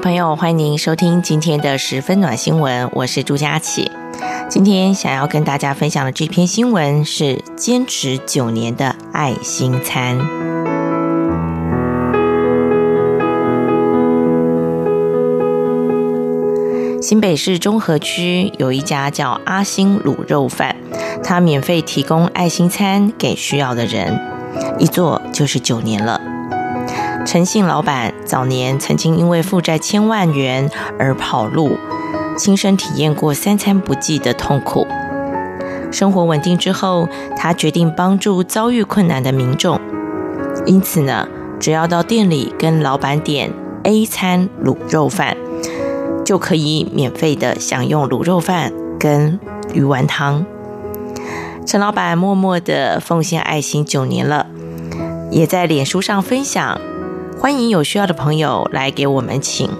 朋友，欢迎您收听今天的十分暖新闻，我是朱佳琪。今天想要跟大家分享的这篇新闻是坚持九年的爱心餐。新北市中和区有一家叫阿星卤肉饭，他免费提供爱心餐给需要的人，一做就是九年了。陈姓老板早年曾经因为负债千万元而跑路，亲身体验过三餐不继的痛苦。生活稳定之后，他决定帮助遭遇困难的民众。因此呢，只要到店里跟老板点 A 餐卤肉饭，就可以免费的享用卤肉饭跟鱼丸汤。陈老板默默的奉献爱心九年了，也在脸书上分享。欢迎有需要的朋友来给我们请，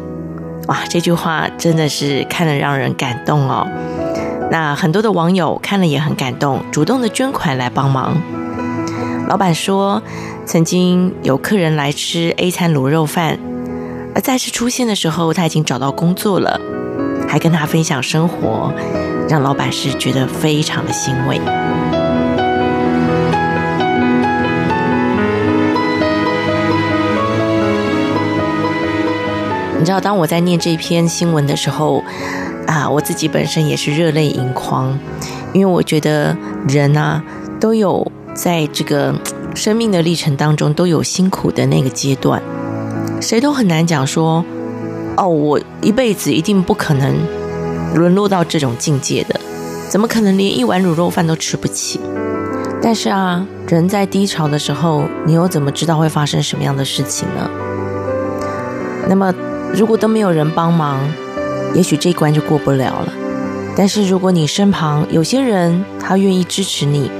哇，这句话真的是看了让人感动哦。那很多的网友看了也很感动，主动的捐款来帮忙。老板说，曾经有客人来吃 A 餐卤肉饭，而再次出现的时候，他已经找到工作了，还跟他分享生活，让老板是觉得非常的欣慰。你知道，当我在念这篇新闻的时候，啊，我自己本身也是热泪盈眶，因为我觉得人啊，都有在这个生命的历程当中都有辛苦的那个阶段，谁都很难讲说，哦，我一辈子一定不可能沦落到这种境界的，怎么可能连一碗卤肉饭都吃不起？但是啊，人在低潮的时候，你又怎么知道会发生什么样的事情呢？那么。如果都没有人帮忙，也许这一关就过不了了。但是如果你身旁有些人，他愿意支持你，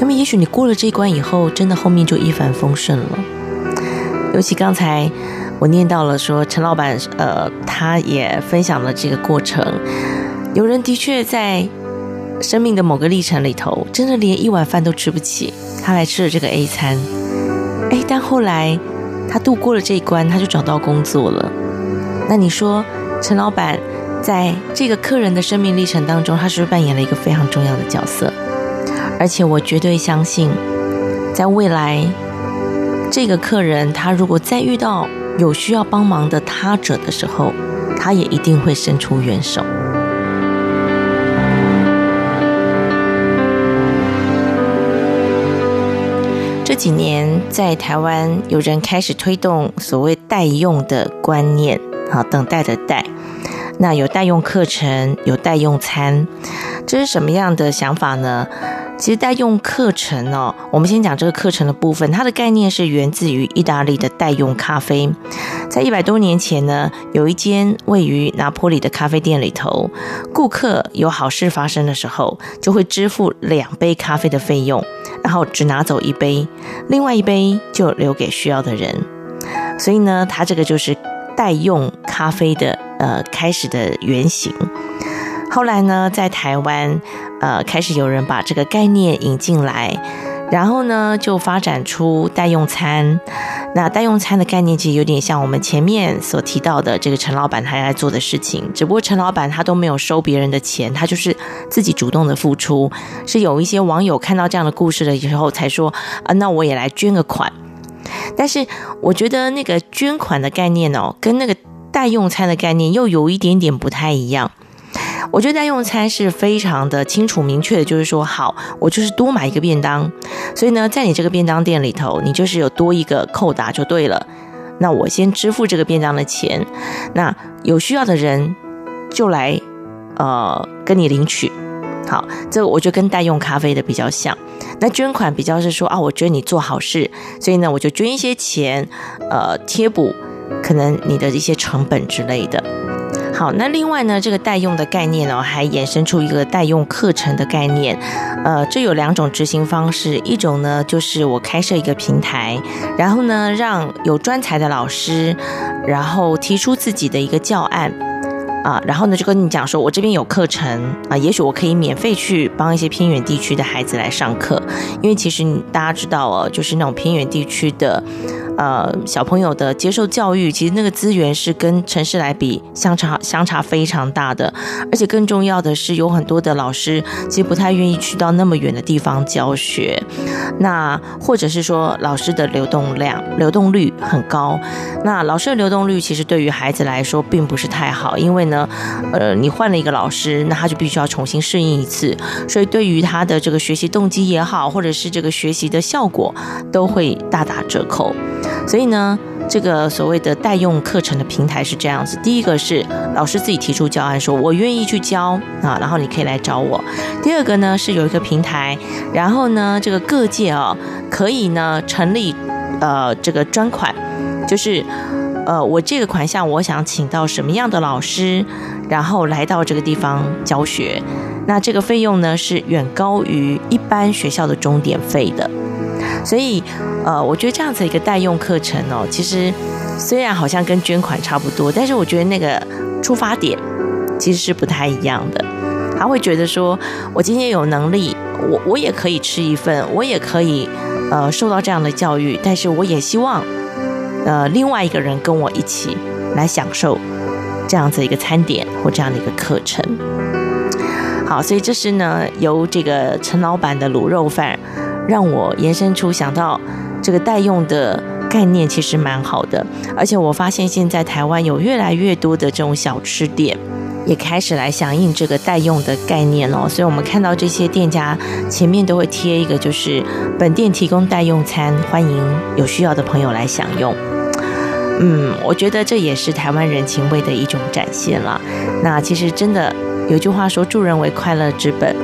那么也许你过了这一关以后，真的后面就一帆风顺了。尤其刚才我念到了说，陈老板呃，他也分享了这个过程。有人的确在生命的某个历程里头，真的连一碗饭都吃不起，他来吃了这个 A 餐，哎，但后来。他度过了这一关，他就找到工作了。那你说，陈老板在这个客人的生命历程当中，他是不是扮演了一个非常重要的角色？而且我绝对相信，在未来，这个客人他如果再遇到有需要帮忙的他者的时候，他也一定会伸出援手。这几年，在台湾有人开始推动所谓代用的观念，好，等待的待，那有代用课程，有代用餐，这是什么样的想法呢？其实代用课程哦，我们先讲这个课程的部分。它的概念是源自于意大利的代用咖啡。在一百多年前呢，有一间位于拿坡里的咖啡店里头，顾客有好事发生的时候，就会支付两杯咖啡的费用，然后只拿走一杯，另外一杯就留给需要的人。所以呢，它这个就是代用咖啡的呃开始的原型。后来呢，在台湾，呃，开始有人把这个概念引进来，然后呢，就发展出代用餐。那代用餐的概念其实有点像我们前面所提到的这个陈老板他在做的事情，只不过陈老板他都没有收别人的钱，他就是自己主动的付出。是有一些网友看到这样的故事的时候才说啊，那我也来捐个款。但是我觉得那个捐款的概念哦，跟那个代用餐的概念又有一点点不太一样。我觉得代用餐是非常的清楚明确的，就是说，好，我就是多买一个便当，所以呢，在你这个便当店里头，你就是有多一个扣打就对了。那我先支付这个便当的钱，那有需要的人就来呃跟你领取。好，这我就跟代用咖啡的比较像。那捐款比较是说啊，我觉得你做好事，所以呢，我就捐一些钱，呃，贴补可能你的一些成本之类的。好，那另外呢，这个代用的概念呢，还衍生出一个代用课程的概念。呃，这有两种执行方式，一种呢就是我开设一个平台，然后呢让有专才的老师，然后提出自己的一个教案。啊，然后呢，就跟你讲说，我这边有课程啊，也许我可以免费去帮一些偏远地区的孩子来上课，因为其实大家知道哦，就是那种偏远地区的。呃，小朋友的接受教育，其实那个资源是跟城市来比相差相差非常大的，而且更重要的是，有很多的老师其实不太愿意去到那么远的地方教学，那或者是说老师的流动量、流动率很高，那老师的流动率其实对于孩子来说并不是太好，因为呢，呃，你换了一个老师，那他就必须要重新适应一次，所以对于他的这个学习动机也好，或者是这个学习的效果，都会大打折扣。所以呢，这个所谓的代用课程的平台是这样子：第一个是老师自己提出教案，说我愿意去教啊，然后你可以来找我；第二个呢是有一个平台，然后呢这个各界啊可以呢成立呃这个专款，就是呃我这个款项我想请到什么样的老师，然后来到这个地方教学，那这个费用呢是远高于一般学校的钟点费的。所以，呃，我觉得这样子一个代用课程哦，其实虽然好像跟捐款差不多，但是我觉得那个出发点其实是不太一样的。他会觉得说，我今天有能力，我我也可以吃一份，我也可以呃受到这样的教育，但是我也希望呃另外一个人跟我一起来享受这样子一个餐点或这样的一个课程。好，所以这是呢由这个陈老板的卤肉饭。让我延伸出想到这个代用的概念，其实蛮好的。而且我发现现在台湾有越来越多的这种小吃店，也开始来响应这个代用的概念哦。所以我们看到这些店家前面都会贴一个，就是本店提供代用餐，欢迎有需要的朋友来享用。嗯，我觉得这也是台湾人情味的一种展现了。那其实真的有句话说：“助人为快乐之本。”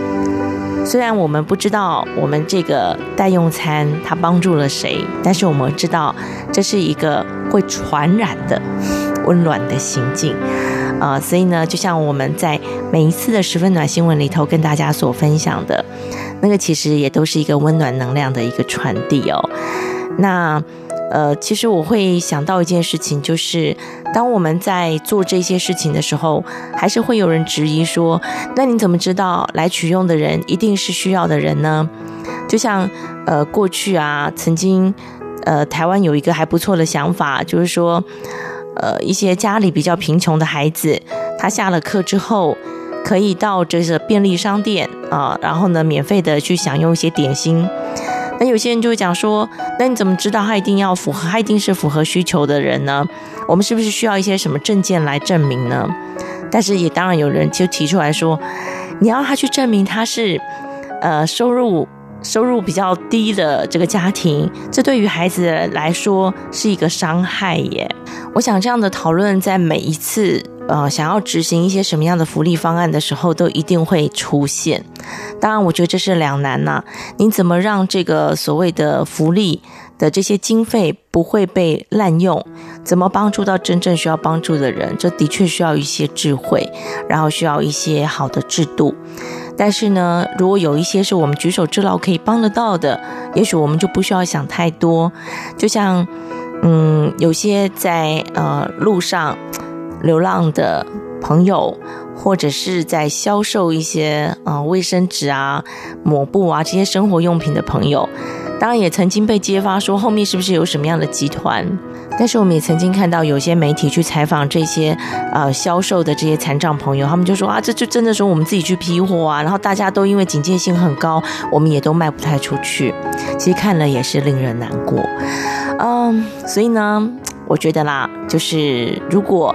虽然我们不知道我们这个代用餐它帮助了谁，但是我们知道这是一个会传染的温暖的行径啊、呃，所以呢，就像我们在每一次的十分暖新闻里头跟大家所分享的，那个其实也都是一个温暖能量的一个传递哦。那。呃，其实我会想到一件事情，就是当我们在做这些事情的时候，还是会有人质疑说：“那你怎么知道来取用的人一定是需要的人呢？”就像呃，过去啊，曾经呃，台湾有一个还不错的想法，就是说，呃，一些家里比较贫穷的孩子，他下了课之后，可以到这个便利商店啊，然后呢，免费的去享用一些点心。那有些人就会讲说，那你怎么知道他一定要符合，他一定是符合需求的人呢？我们是不是需要一些什么证件来证明呢？但是也当然有人就提出来说，你要他去证明他是，呃，收入收入比较低的这个家庭，这对于孩子来说是一个伤害耶。我想这样的讨论在每一次。呃，想要执行一些什么样的福利方案的时候，都一定会出现。当然，我觉得这是两难呐。你怎么让这个所谓的福利的这些经费不会被滥用？怎么帮助到真正需要帮助的人？这的确需要一些智慧，然后需要一些好的制度。但是呢，如果有一些是我们举手之劳可以帮得到的，也许我们就不需要想太多。就像，嗯，有些在呃路上。流浪的朋友，或者是在销售一些啊、卫生纸啊、抹布啊这些生活用品的朋友，当然也曾经被揭发说后面是不是有什么样的集团。但是我们也曾经看到有些媒体去采访这些呃销售的这些残障朋友，他们就说啊，这就真的说我们自己去批货啊，然后大家都因为警戒性很高，我们也都卖不太出去。其实看了也是令人难过。嗯，所以呢，我觉得啦，就是如果。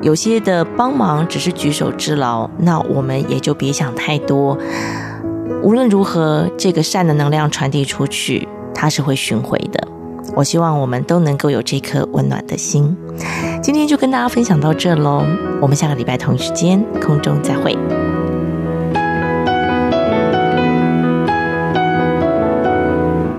有些的帮忙只是举手之劳，那我们也就别想太多。无论如何，这个善的能量传递出去，它是会巡回的。我希望我们都能够有这颗温暖的心。今天就跟大家分享到这喽，我们下个礼拜同一时间空中再会。